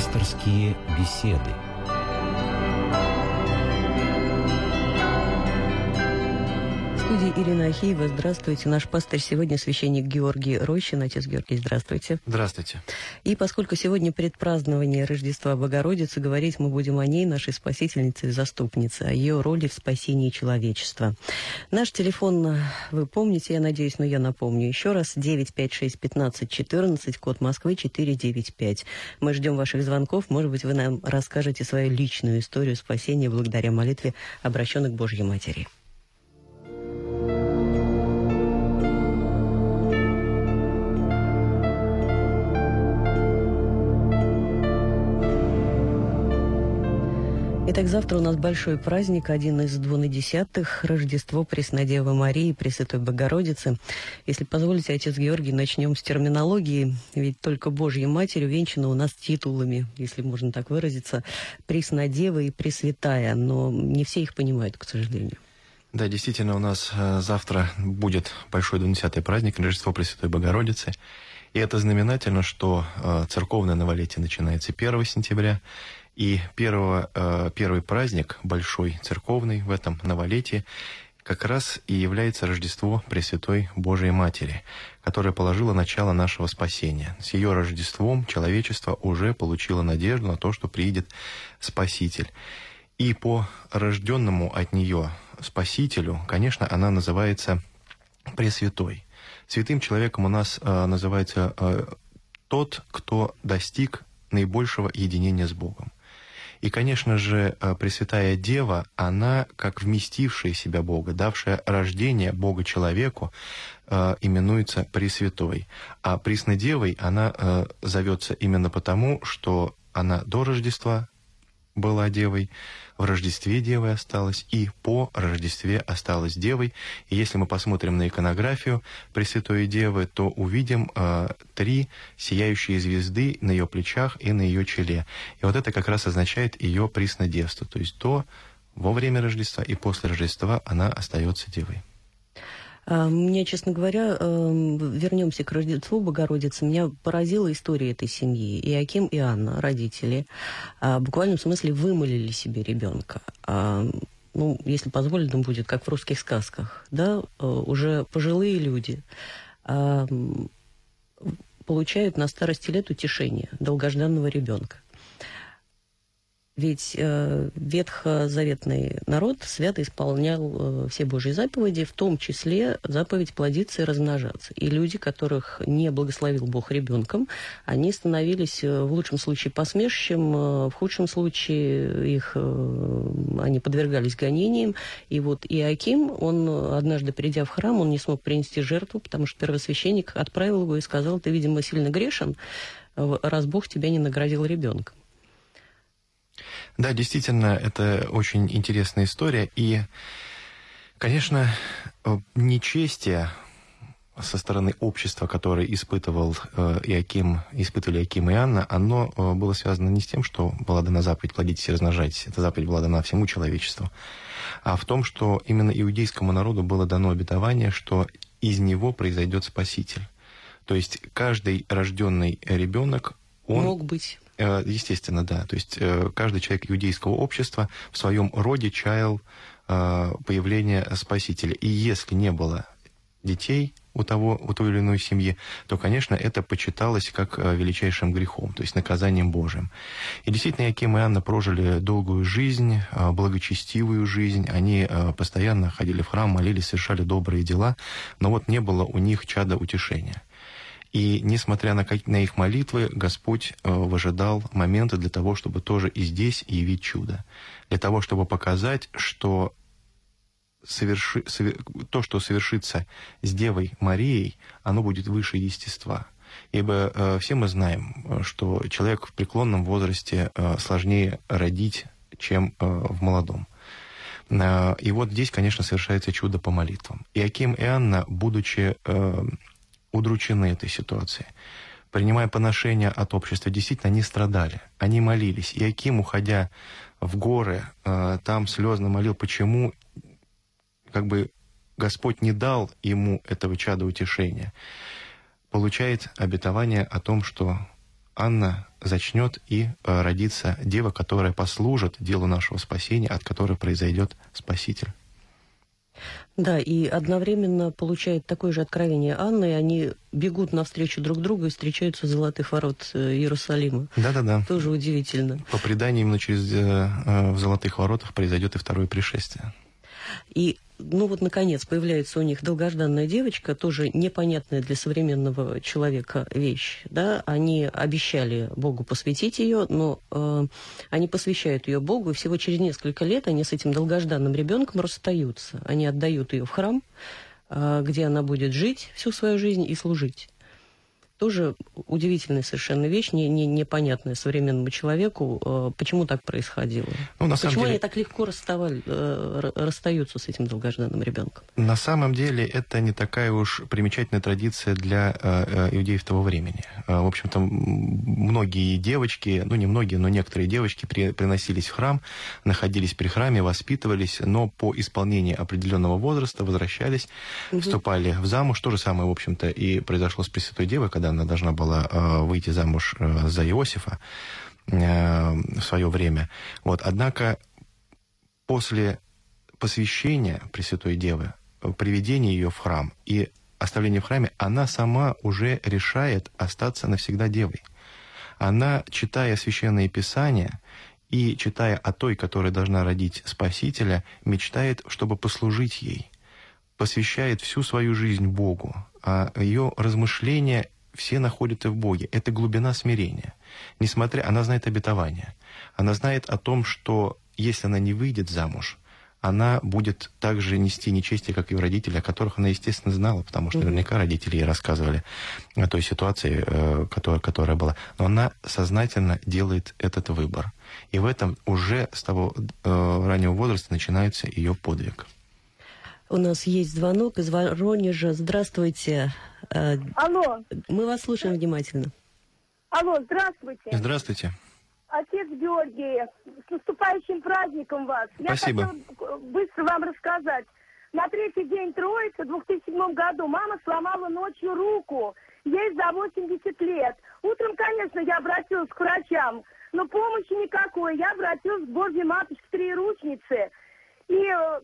Пасторские беседы. студии Ирина Ахиева. Здравствуйте. Наш пастор сегодня священник Георгий Рощин. Отец Георгий, здравствуйте. Здравствуйте. И поскольку сегодня предпразднование Рождества Богородицы, говорить мы будем о ней, нашей спасительнице и заступнице, о ее роли в спасении человечества. Наш телефон вы помните, я надеюсь, но я напомню еще раз. 956 15 14, код Москвы 495. Мы ждем ваших звонков. Может быть, вы нам расскажете свою личную историю спасения благодаря молитве, обращенной к Божьей Матери. Итак, завтра у нас большой праздник, один из двунадесятых, Рождество Преснодевы Марии, Пресвятой Богородицы. Если позволите, отец Георгий, начнем с терминологии, ведь только Божья Матерь увенчана у нас титулами, если можно так выразиться, Преснодева и Пресвятая, но не все их понимают, к сожалению. Да, действительно, у нас э, завтра будет большой двунадесятый праздник, Рождество Пресвятой Богородицы. И это знаменательно, что э, церковное новолетие начинается 1 сентября, и первого, э, первый праздник, большой церковный в этом новолетии, как раз и является Рождество Пресвятой Божией Матери, которая положила начало нашего спасения. С ее Рождеством человечество уже получило надежду на то, что приедет Спаситель. И по рожденному от нее Спасителю, конечно, она называется Пресвятой. Святым человеком у нас э, называется э, тот, кто достиг наибольшего единения с Богом. И, конечно же, э, Пресвятая Дева, она, как вместившая себя Бога, давшая рождение Бога человеку, э, именуется Пресвятой. А Преснодевой она э, зовется именно потому, что она до Рождества была девой, в Рождестве девой осталась, и по Рождестве осталась девой. И если мы посмотрим на иконографию Пресвятой Девы, то увидим э, три сияющие звезды на ее плечах и на ее челе. И вот это как раз означает ее приснодевство, то есть то во время Рождества и после Рождества она остается девой. А, мне, честно говоря, эм, вернемся к Рождеству Богородицы. Меня поразила история этой семьи. И Аким, и Анна, родители, а, в буквальном смысле вымолили себе ребенка. А, ну, если позволено будет, как в русских сказках, да, э, уже пожилые люди получают на старости лет утешение долгожданного ребенка. Ведь э, ветхозаветный народ свято исполнял э, все Божьи заповеди, в том числе заповедь плодиться и размножаться. И люди, которых не благословил Бог ребенком, они становились э, в лучшем случае посмешищем, э, в худшем случае их, э, они подвергались гонениям. И вот Иаким, он однажды, придя в храм, он не смог принести жертву, потому что первосвященник отправил его и сказал, ты, видимо, сильно грешен, э, раз Бог тебя не наградил ребенком. Да, действительно, это очень интересная история. И, конечно, нечестие со стороны общества, которое испытывал э, Иаким, испытывали Иаким и Анна, оно э, было связано не с тем, что была дана заповедь «плодитесь и размножайтесь». Эта заповедь была дана всему человечеству. А в том, что именно иудейскому народу было дано обетование, что из него произойдет Спаситель. То есть каждый рожденный ребенок, он... Мог быть Э, естественно, да. То есть э, каждый человек иудейского общества в своем роде чаял э, появления Спасителя. И если не было детей у того, у той или иной семьи, то, конечно, это почиталось как величайшим грехом, то есть наказанием Божьим. И действительно, Яким и Анна прожили долгую жизнь, благочестивую жизнь. Они постоянно ходили в храм, молились, совершали добрые дела, но вот не было у них чада утешения. И несмотря на, на их молитвы, Господь э, выжидал моменты для того, чтобы тоже и здесь явить чудо. Для того, чтобы показать, что соверши, совер, то, что совершится с Девой Марией, оно будет выше естества. Ибо э, все мы знаем, что человек в преклонном возрасте э, сложнее родить, чем э, в молодом. Э, и вот здесь, конечно, совершается чудо по молитвам. И Аким и Анна, будучи э, удручены этой ситуацией. Принимая поношение от общества, действительно, они страдали, они молились. И Аким, уходя в горы, э, там слезно молил, почему как бы Господь не дал ему этого чада утешения. Получает обетование о том, что Анна зачнет и э, родится дева, которая послужит делу нашего спасения, от которой произойдет Спаситель. Да, и одновременно получает такое же откровение Анна, и они бегут навстречу друг другу и встречаются у золотых ворот э, Иерусалима. Да-да-да. Тоже удивительно. По преданию, именно через э, э, в золотых воротах произойдет и второе пришествие. И ну вот, наконец, появляется у них долгожданная девочка, тоже непонятная для современного человека вещь. Да? Они обещали Богу посвятить ее, но э, они посвящают ее Богу, и всего через несколько лет они с этим долгожданным ребенком расстаются. Они отдают ее в храм, э, где она будет жить всю свою жизнь и служить тоже удивительная совершенно вещь, не, не, непонятная современному человеку, э, почему так происходило. Ну, на почему деле... они так легко расставали, э, расстаются с этим долгожданным ребенком? На самом деле это не такая уж примечательная традиция для э, иудеев того времени. В общем-то, многие девочки, ну не многие, но некоторые девочки при, приносились в храм, находились при храме, воспитывались, но по исполнении определенного возраста возвращались, угу. вступали в замуж. То же самое, в общем-то, и произошло с Пресвятой Девой, когда она должна была э, выйти замуж э, за Иосифа э, в свое время. Вот. Однако после посвящения Пресвятой Девы, приведения ее в храм и оставления в храме, она сама уже решает остаться навсегда девой. Она, читая священные писания и читая о той, которая должна родить Спасителя, мечтает, чтобы послужить ей, посвящает всю свою жизнь Богу, а ее размышления все находят и в Боге. Это глубина смирения. Несмотря, она знает обетование. Она знает о том, что если она не выйдет замуж, она будет также нести нечестие, как ее родители, о которых она, естественно, знала, потому что наверняка родители ей рассказывали о той ситуации, э, которая, которая была. Но она сознательно делает этот выбор. И в этом уже с того э, раннего возраста начинается ее подвиг. У нас есть звонок из Воронежа. Здравствуйте. Э, Алло. Мы вас слушаем внимательно. Алло, здравствуйте. Здравствуйте. Отец Георгий, с наступающим праздником вас. Спасибо. Я хотела быстро вам рассказать. На третий день Троицы в 2007 году мама сломала ночью руку. Ей за 80 лет. Утром, конечно, я обратилась к врачам, но помощи никакой. Я обратилась к Божьей Матушке Троеручнице. И э,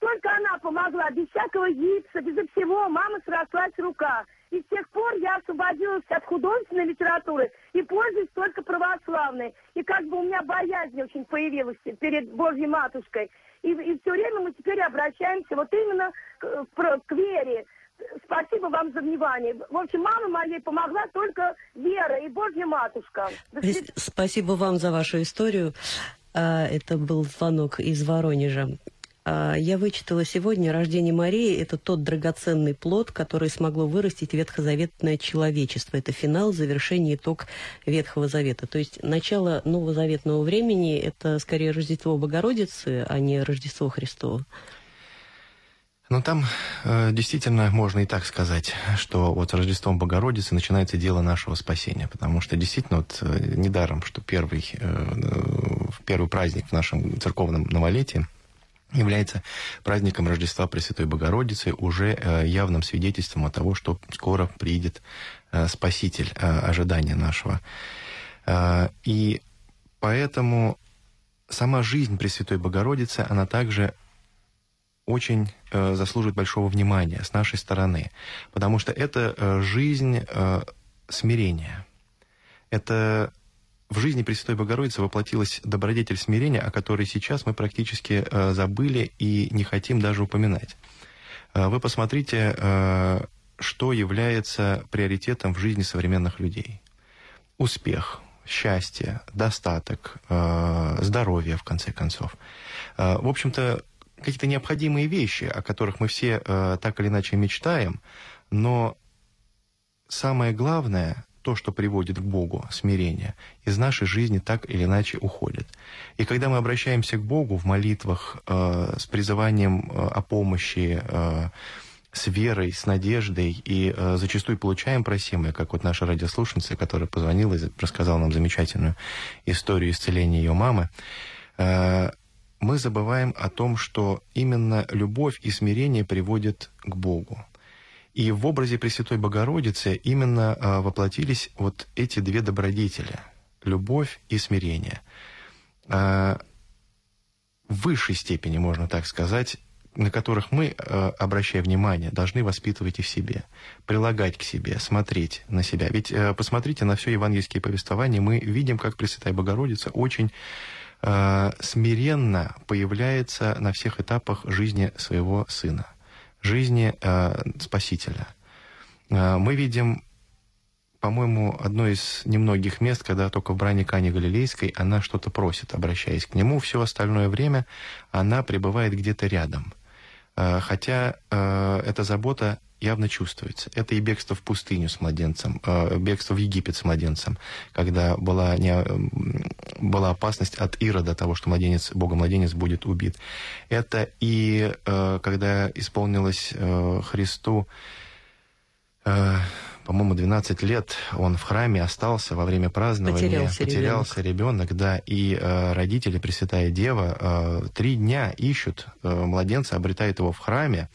только она помогла, без всякого гипса, безо всего, мама срослась рука. И с тех пор я освободилась от художественной литературы и пользуюсь только православной. И как бы у меня боязнь очень появилась перед Божьей Матушкой. И, и все время мы теперь обращаемся вот именно к, к, к вере. Спасибо вам за внимание. В общем, мама моей помогла только Вера и Божья Матушка. Спасибо вам за вашу историю. А, это был звонок из Воронежа. А, я вычитала сегодня рождение Марии – это тот драгоценный плод, который смогло вырастить ветхозаветное человечество. Это финал, завершение, итог Ветхого Завета. То есть начало новозаветного времени – это скорее Рождество Богородицы, а не Рождество Христово. Ну, там э, действительно можно и так сказать, что вот Рождеством Богородицы начинается дело нашего спасения, потому что действительно вот э, недаром, что первый, э, э первый праздник в нашем церковном новолетии – является праздником Рождества Пресвятой Богородицы, уже э, явным свидетельством того, что скоро приедет э, Спаситель э, ожидания нашего. И поэтому сама жизнь Пресвятой Богородицы, она также очень заслуживает большого внимания с нашей стороны, потому что это жизнь смирения. Это в жизни Пресвятой Богородицы воплотилась добродетель смирения, о которой сейчас мы практически э, забыли и не хотим даже упоминать. Э, вы посмотрите, э, что является приоритетом в жизни современных людей. Успех, счастье, достаток, здоровье, в конце концов. В общем-то, какие-то необходимые вещи, о которых мы все так или иначе мечтаем, но самое главное то, что приводит к Богу, смирение, из нашей жизни так или иначе уходит. И когда мы обращаемся к Богу в молитвах э, с призыванием э, о помощи, э, с верой, с надеждой, и э, зачастую получаем просимое, как вот наша радиослушница, которая позвонила и рассказала нам замечательную историю исцеления ее мамы, э, мы забываем о том, что именно любовь и смирение приводят к Богу. И в образе Пресвятой Богородицы именно э, воплотились вот эти две добродетели – любовь и смирение. Э, в высшей степени, можно так сказать, на которых мы, э, обращая внимание, должны воспитывать и в себе, прилагать к себе, смотреть на себя. Ведь посмотрите на все евангельские повествования, мы видим, как Пресвятая Богородица очень смиренно появляется на всех этапах жизни своего сына, жизни Спасителя. Мы видим по-моему, одно из немногих мест, когда только в бране Кани Галилейской она что-то просит, обращаясь к нему. Все остальное время она пребывает где-то рядом. Э, хотя э, эта забота явно чувствуется. Это и бегство в пустыню с младенцем, э, бегство в Египет с младенцем, когда была, не, была опасность от Ирода того, что младенец, Бога-младенец будет убит. Это и когда исполнилось Христу по-моему, 12 лет он в храме остался во время празднования. Потерялся, потерялся ребенок. да. И э, родители, Пресвятая Дева, э, три дня ищут э, младенца, обретают его в храме.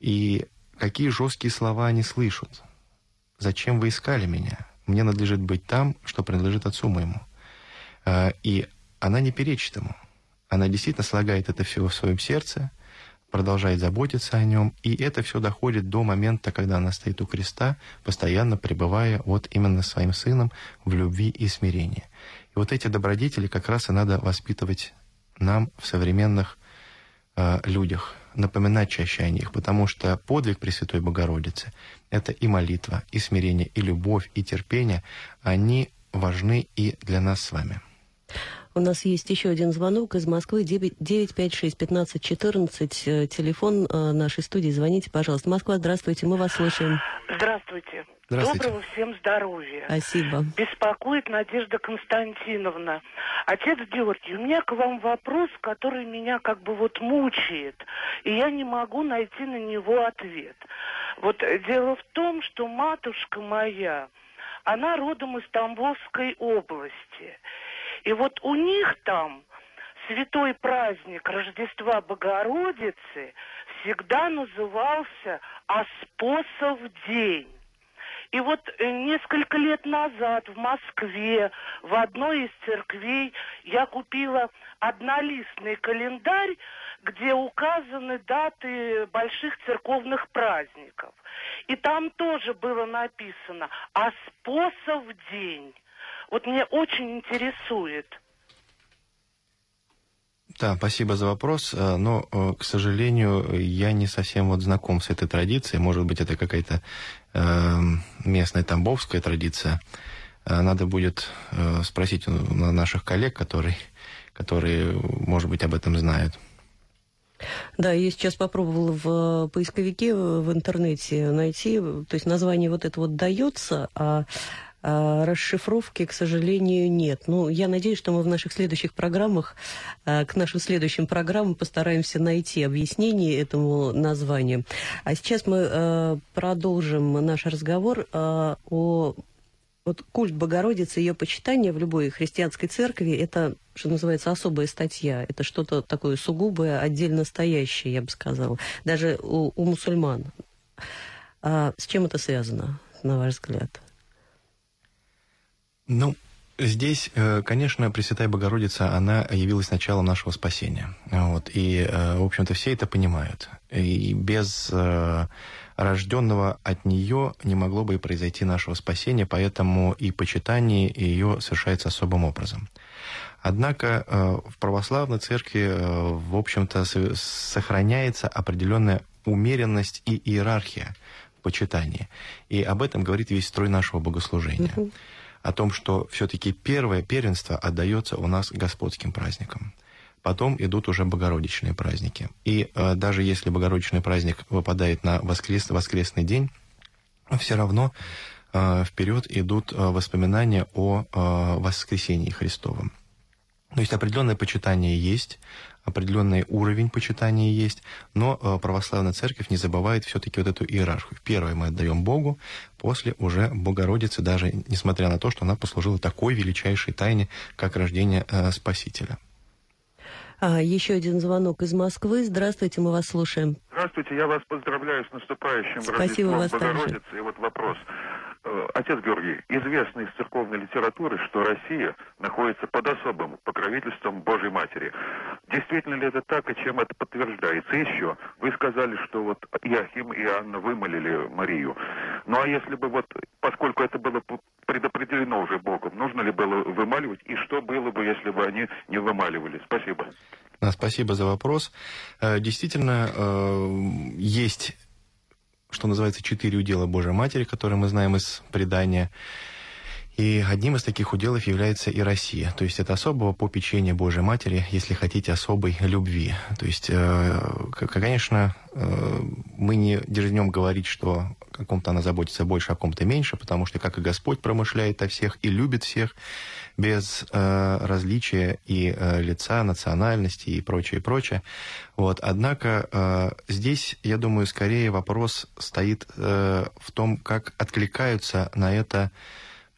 И какие жесткие слова они слышат. «Зачем вы искали меня? Мне надлежит быть там, что принадлежит отцу моему». Э, и она не перечит ему. Она действительно слагает это все в своем сердце – продолжает заботиться о нем, и это все доходит до момента, когда она стоит у креста, постоянно пребывая вот именно своим сыном в любви и смирении. И вот эти добродетели как раз и надо воспитывать нам в современных э, людях, напоминать чаще о них, потому что подвиг Пресвятой Богородицы — это и молитва, и смирение, и любовь, и терпение, они важны и для нас с вами. У нас есть еще один звонок из Москвы, 956-1514, телефон э, нашей студии. Звоните, пожалуйста. Москва, здравствуйте, мы вас слушаем. Здравствуйте. Здравствуйте. Доброго всем здоровья. Спасибо. Беспокоит Надежда Константиновна. Отец Георгий, у меня к вам вопрос, который меня как бы вот мучает, и я не могу найти на него ответ. Вот дело в том, что матушка моя, она родом из Тамбовской области. И вот у них там святой праздник Рождества Богородицы всегда назывался Аспосов день. И вот э, несколько лет назад в Москве в одной из церквей я купила однолистный календарь, где указаны даты больших церковных праздников. И там тоже было написано «Аспосов день». Вот мне очень интересует. Да, спасибо за вопрос, э, но, э, к сожалению, я не совсем вот знаком с этой традицией. Может быть, это какая-то э, местная тамбовская традиция. Надо будет спросить у наших коллег, которые, которые, может быть, об этом знают. Да, я сейчас попробовала в поисковике в интернете найти, то есть название вот это вот дается, а а, расшифровки, к сожалению, нет. Ну, я надеюсь, что мы в наших следующих программах, а, к нашим следующим программам постараемся найти объяснение этому названию. А сейчас мы а, продолжим наш разговор о вот культ Богородицы, ее почитание в любой христианской церкви, это, что называется, особая статья. Это что-то такое сугубое, отдельно стоящее, я бы сказала. Даже у, у мусульман. А с чем это связано, на ваш взгляд? Ну, Здесь, э, конечно, Пресвятая Богородица, она явилась началом нашего спасения. Вот, и, э, в общем-то, все это понимают. И без э, рожденного от нее не могло бы и произойти нашего спасения, поэтому и почитание ее совершается особым образом. Однако в православной церкви, в общем-то, сохраняется определенная умеренность и иерархия в почитании. И об этом говорит весь строй нашего богослужения. Uh-huh о том, что все-таки первое первенство отдается у нас господским праздникам. Потом идут уже богородичные праздники. И э, даже если богородичный праздник выпадает на воскрес, воскресный день, все равно э, вперед идут э, воспоминания о э, воскресении Христовом. То есть определенное почитание есть, определенный уровень почитания есть, но э, православная церковь не забывает все-таки вот эту иерархию. Первое мы отдаем Богу, после уже Богородице, даже несмотря на то, что она послужила такой величайшей тайне, как рождение э, Спасителя. А, еще один звонок из Москвы. Здравствуйте, мы вас слушаем. Здравствуйте. Я вас поздравляю с наступающим Спасибо Рождеством вас Богородицы. И вот вопрос. Э, Отец Георгий, известно из церковной литературы, что Россия находится под особым покровительством Божьей Матери. Действительно ли это так, и чем это подтверждается? Еще, вы сказали, что вот Иохим и Анна вымолили Марию. Ну а если бы вот, поскольку это было предопределено уже Богом, нужно ли было вымаливать, и что было бы, если бы они не вымаливали? Спасибо. Спасибо за вопрос. Э, Действительно, э, есть, что называется, четыре удела Божьей Матери, которые мы знаем из предания. И одним из таких уделов является и Россия. То есть это особого попечения Божьей Матери, если хотите, особой любви. То есть, э, конечно, э, мы не дерзнем говорить, что о ком-то она заботится больше, о ком-то меньше, потому что, как и Господь промышляет о всех и любит всех, без э, различия и э, лица, национальности и прочее, прочее. Вот. Однако э, здесь, я думаю, скорее вопрос стоит э, в том, как откликаются на это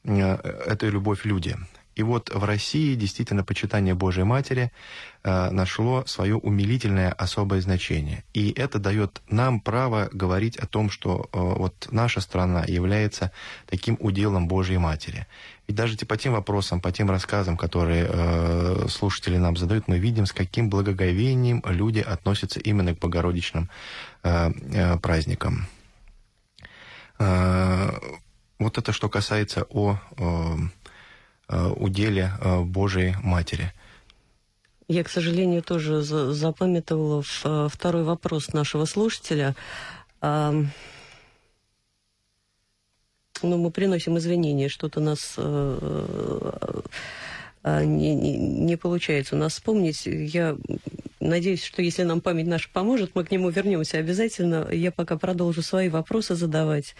эту любовь люди. И вот в России действительно почитание Божьей Матери э, нашло свое умилительное особое значение. И это дает нам право говорить о том, что э, вот наша страна является таким уделом Божьей Матери. И даже по тем вопросам, по тем рассказам, которые э, слушатели нам задают, мы видим, с каким благоговением люди относятся именно к богородичным э, э, праздникам. Э, вот это что касается о э, уделе э, Божией Матери. Я, к сожалению, тоже за- запамятовала э, второй вопрос нашего слушателя. Ну, мы приносим извинения, что-то нас э, э, не, не- не получается у нас вспомнить. Я надеюсь, что если нам память наша поможет, мы к нему вернемся обязательно. Я пока продолжу свои вопросы задавать.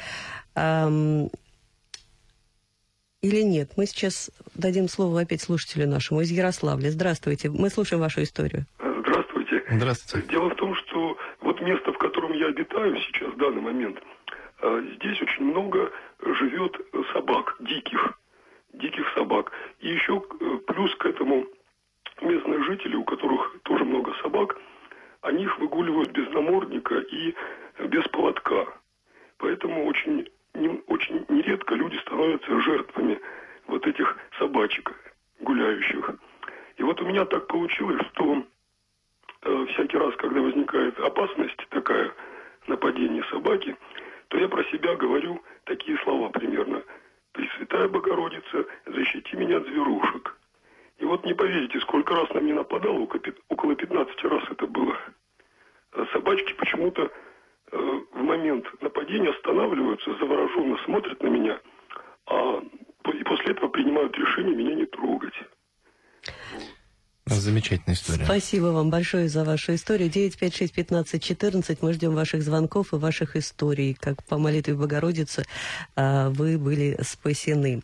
Или нет? Мы сейчас дадим слово опять слушателю нашему из Ярославля. Здравствуйте. Мы слушаем вашу историю. Здравствуйте. Здравствуйте. Дело в том, что вот место, в котором я обитаю сейчас, в данный момент, э, здесь очень много живет собак, диких, диких собак. И еще э, плюс к этому местные жители, у которых тоже много собак, они их выгуливают без намордника и без поводка. Поэтому очень, не- очень нередко люди становятся жертвами вот этих собачек гуляющих. И вот у меня так получилось, что э, всякий раз, когда возникает опасность такая, нападение собаки, то я про себя говорю такие слова примерно. «Пресвятая Богородица, защити меня от зверушек». И вот не поверите, сколько раз на меня нападало, около пят- около 15 раз это было. А Собачки почему-то э, в момент нападения останавливаются, завороженно смотрят на меня, а и после этого принимают решение меня не трогать. Замечательная история. Спасибо вам большое за вашу историю. 956-15-14. Мы ждем ваших звонков и ваших историй. Как по молитве Богородицы а, вы были спасены.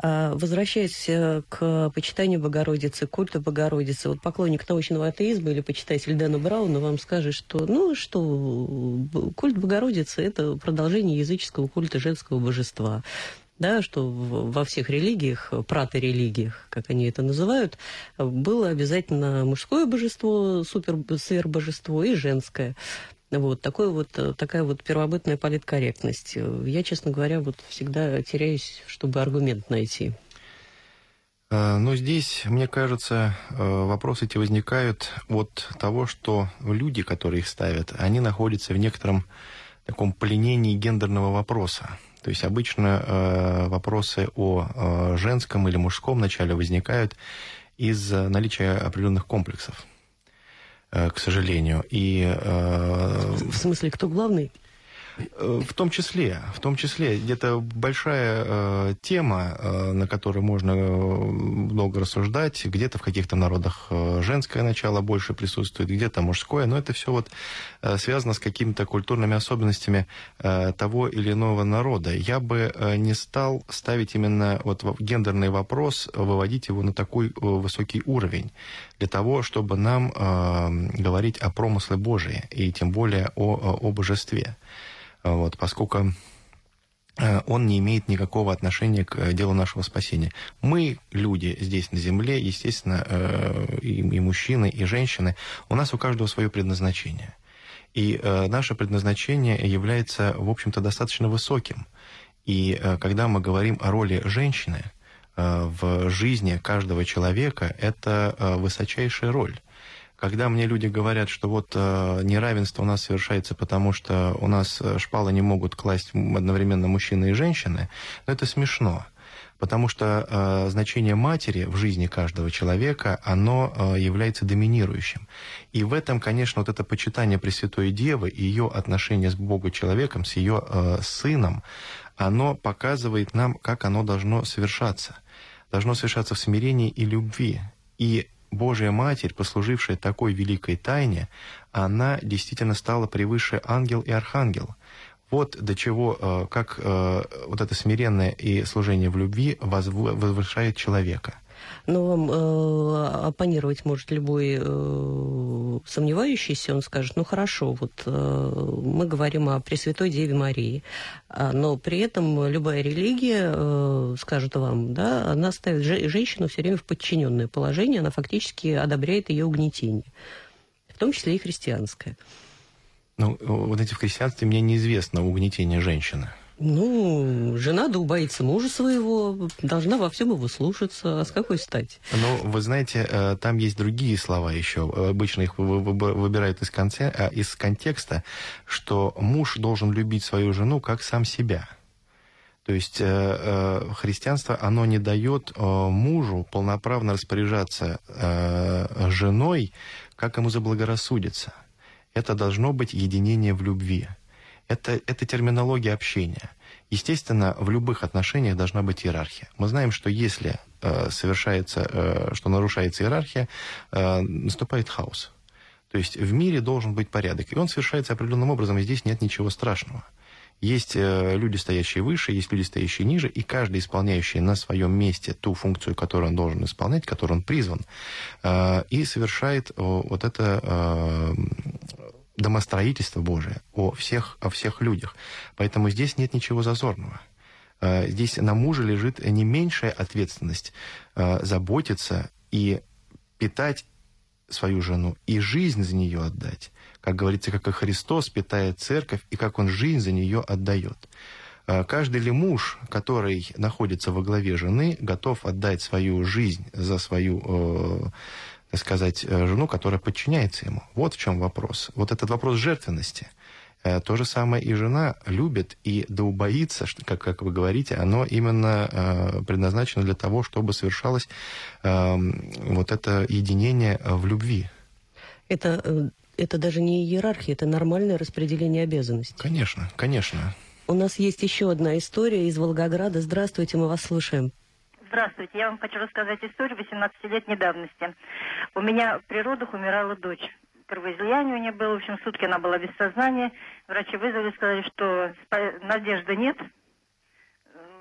А, Возвращаясь э, к почитанию Богородицы, культу Богородицы, вот поклонник научного атеизма или почитатель Дэна Брауна вам скажет, что, ну, что культ Богородицы – это продолжение языческого культа женского божества да, что во всех религиях, праторелигиях, как они это называют, было обязательно мужское божество, супер сверхбожество и женское. Вот, такой вот, э, такая вот первобытная политкорректность. Я, честно говоря, вот всегда теряюсь, чтобы аргумент найти. Э, Но здесь, мне кажется, э, вопросы эти возникают от того, что люди, которые их ставят, они находятся в некотором таком пленении гендерного вопроса. То есть обычно вопросы о женском или мужском начале возникают из наличия определенных комплексов, к сожалению. И э, В смысле, кто главный? Э, В том числе, в том числе, где-то большая э, тема, э, на которой можно э, много рассуждать, где-то в каких-то народах э, женское начало больше присутствует, где-то мужское, но это все вот э, связано с какими-то культурными особенностями э, того или иного народа. Я бы э, не стал ставить именно вот гендерный вопрос, выводить его на такой э, высокий уровень, для того, чтобы нам э, говорить о промысле Божии, и тем более о, о божестве вот, поскольку э, он не имеет никакого отношения к э, делу нашего спасения. Мы, люди здесь на земле, естественно, э, и, мужчины, и женщины, у нас у каждого свое предназначение. И э, наше предназначение является, в общем-то, достаточно высоким. И э, когда мы говорим о роли женщины э, в жизни каждого человека, это э, высочайшая роль. Когда мне люди говорят, что вот э, неравенство у нас совершается, потому что у нас э, шпалы не могут класть одновременно мужчины и женщины, ну это смешно потому что э, значение матери в жизни каждого человека, оно э, является доминирующим. И в этом, конечно, вот это почитание Пресвятой Девы и ее отношение с Богом человеком, с ее э, сыном, оно показывает нам, как оно должно совершаться. Должно совершаться в смирении и любви. И Божья Матерь, послужившая такой великой тайне, она действительно стала превыше ангел и архангел. Вот до чего, э, как э, вот это смиренное и служение в любви возвышает человека. Но вам э, оппонировать может любой э, сомневающийся, он скажет, ну хорошо, вот э, мы говорим о Пресвятой Деве Марии, а, но при этом любая религия э, скажет вам, да, она ставит женщину все время в подчиненное положение, она фактически одобряет ее угнетение, в том числе и христианское. Ну, вот эти в христианстве мне неизвестно угнетение женщины. Ну, жена долбается мужа своего, должна во всем его слушаться. А с какой стати? Ну, вы знаете, э, там есть другие слова еще. Обычно их выбирают из, конце, э, из контекста, что муж должен любить свою жену как сам себя. То есть э, христианство, оно не дает мужу полноправно распоряжаться женой, как ему заблагорассудится это должно быть единение в любви. Это, это терминология общения. Естественно, в любых отношениях должна быть иерархия. Мы знаем, что если э, совершается, э, что нарушается иерархия, э, наступает хаос. То есть в мире должен быть порядок. И он совершается определенным образом, и здесь нет ничего страшного. Есть э, люди, стоящие выше, есть люди, стоящие ниже, и каждый исполняющий на своем месте ту функцию, которую он должен исполнять, которую он призван, э, и совершает вот это э, домостроительство Божие о всех, о всех людях. Поэтому здесь нет ничего зазорного. Здесь на муже лежит не меньшая ответственность заботиться и питать свою жену, и жизнь за нее отдать как говорится, как и Христос питает церковь, и как он жизнь за нее отдает. А, каждый ли муж, который находится во главе жены, готов отдать свою жизнь за свою, э, так сказать, э, жену, которая подчиняется ему? Вот в чем вопрос. Вот этот вопрос жертвенности. Э, то же самое и жена любит и да убоится, как, как вы говорите, оно именно предназначено для того, чтобы совершалось эм, вот это единение в любви. Это это даже не иерархия, это нормальное распределение обязанностей. Конечно, конечно. У нас есть еще одна история из Волгограда. Здравствуйте, мы вас слушаем. Здравствуйте, я вам хочу рассказать историю 18-летней давности. У меня при родах умирала дочь. Кровоизлияние у нее было, в общем, сутки она была без сознания. Врачи вызвали, сказали, что надежды нет.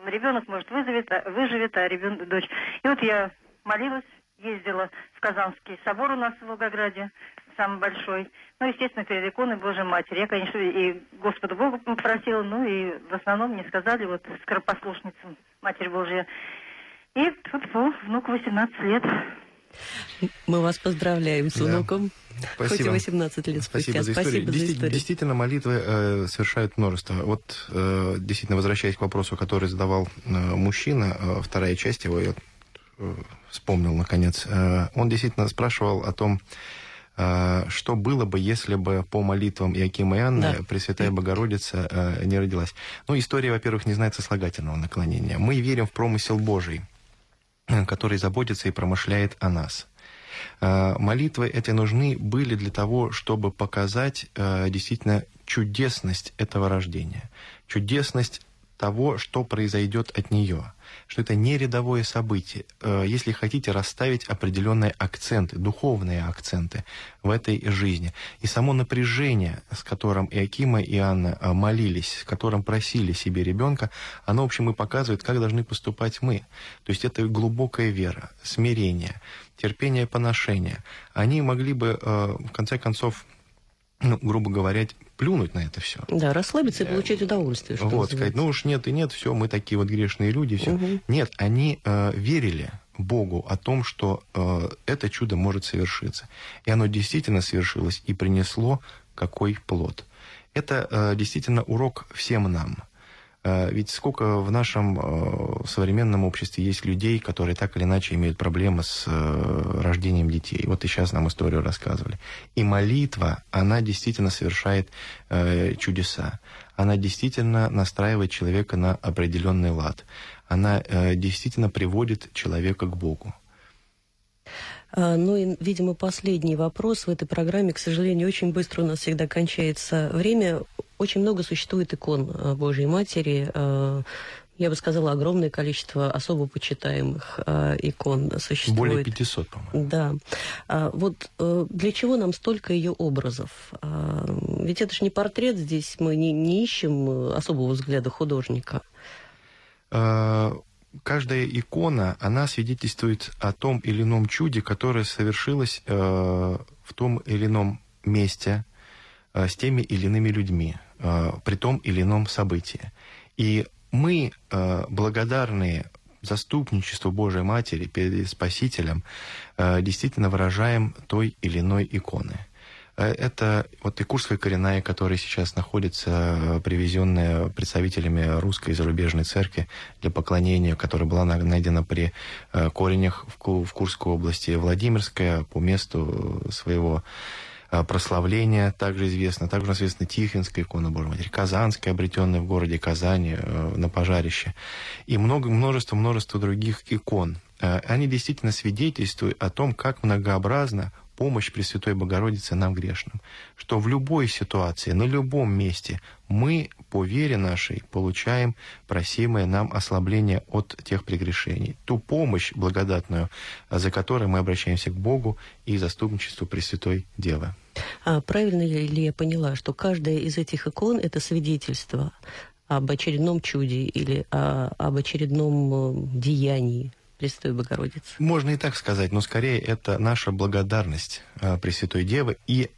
Ребенок, может, вызовет, а, выживет, а ребенок, дочь. И вот я молилась, ездила в Казанский собор у нас в Волгограде, самый большой. Ну, естественно, перед иконой Божьей Матери. Я, конечно, и Господу Богу попросила, ну и в основном мне сказали, вот, скоропослушница Матерь Божья. И тут внуку 18 лет. Мы вас поздравляем с внуком. Спасибо. Хоть и 18 лет спустя. Спасибо за историю. Спасибо за историю. Действительно, молитвы э, совершают множество. Вот, э, действительно, возвращаясь к вопросу, который задавал э, мужчина, э, вторая часть его, я э, вспомнил, наконец. Э, он действительно спрашивал о том, а, что было бы, если бы по молитвам Иакима и Анны да. Пресвятая Богородица э, не родилась? Ну, история, во-первых, не знает сослагательного наклонения. Мы верим в промысел Божий, который заботится и промышляет о нас. А, молитвы эти нужны были для того, чтобы показать э, действительно чудесность этого рождения, чудесность того, что произойдет от нее, что это не рядовое событие. Э, если хотите, расставить определенные акценты, духовные акценты в этой жизни. И само напряжение, с которым Иакима и Анна э, молились, с которым просили себе ребенка, оно, в общем, и показывает, как должны поступать мы. То есть это глубокая вера, смирение, терпение поношения. Они могли бы, э, в конце концов, ну, грубо говоря, плюнуть на это все. Да, расслабиться и получать удовольствие. Что вот, сказать, ну уж нет и нет, все, мы такие вот грешные люди, все. Угу. Нет, они э, верили Богу о том, что э, это чудо может совершиться. И оно действительно совершилось и принесло какой плод. Это э, действительно урок всем нам. Э, ведь сколько в нашем э, современном обществе есть людей, которые так или иначе имеют проблемы с э, рождением детей. Вот и сейчас нам историю рассказывали. И молитва, она действительно совершает чудеса. Она действительно настраивает человека на определенный лад. Она действительно приводит человека к Богу. А, ну и, видимо, последний вопрос в этой программе. К сожалению, очень быстро у нас всегда кончается время. Очень много существует икон а, Божьей Матери. А, я бы сказала, огромное количество особо почитаемых икон существует. Более 500, по-моему. Да. вот э, для чего нам столько ее образов? ведь это же не портрет, здесь мы не, не ищем особого взгляда художника каждая икона, она свидетельствует о том или ином чуде, которое совершилось э, в том или ином месте э, с теми или иными людьми, э, при том или ином событии. И мы, э, благодарные заступничеству Божией Матери перед Спасителем, э, действительно выражаем той или иной иконы. Э, это вот и Курская коренная, которая сейчас находится, э, привезенная представителями русской и зарубежной церкви для поклонения, которая была найдена при э, коренях в Курской области, Владимирская по месту своего прославления также известно. Также известна Тихвинская икона Божьей Матери, Казанская, обретенная в городе Казани на пожарище. И много, множество, множество других икон. Они действительно свидетельствуют о том, как многообразно помощь Пресвятой Богородицы нам грешным. Что в любой ситуации, на любом месте мы по вере нашей получаем просимое нам ослабление от тех прегрешений. Ту помощь благодатную, за которой мы обращаемся к Богу и заступничеству Пресвятой Девы. А правильно ли я поняла, что каждая из этих икон – это свидетельство об очередном чуде или о, об очередном э, деянии Пресвятой Богородицы. Можно и так сказать, но скорее это наша благодарность э, Пресвятой Девы и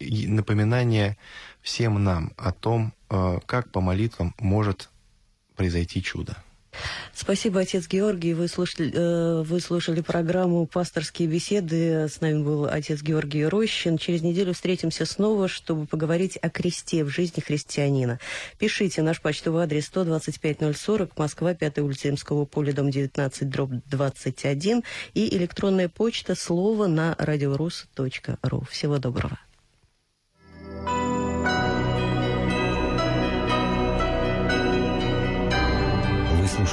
напоминание всем нам о том, э, как по молитвам может произойти чудо. Спасибо, отец Георгий. Вы слушали, э, вы слушали программу «Пасторские беседы». С нами был отец Георгий Рощин. Через неделю встретимся снова, чтобы поговорить о кресте в жизни христианина. Пишите наш почтовый адрес 125-040, Москва, 5 улица Имского поля, дом 19, дробь 21 и электронная почта слово на радиорус.ру. Всего доброго.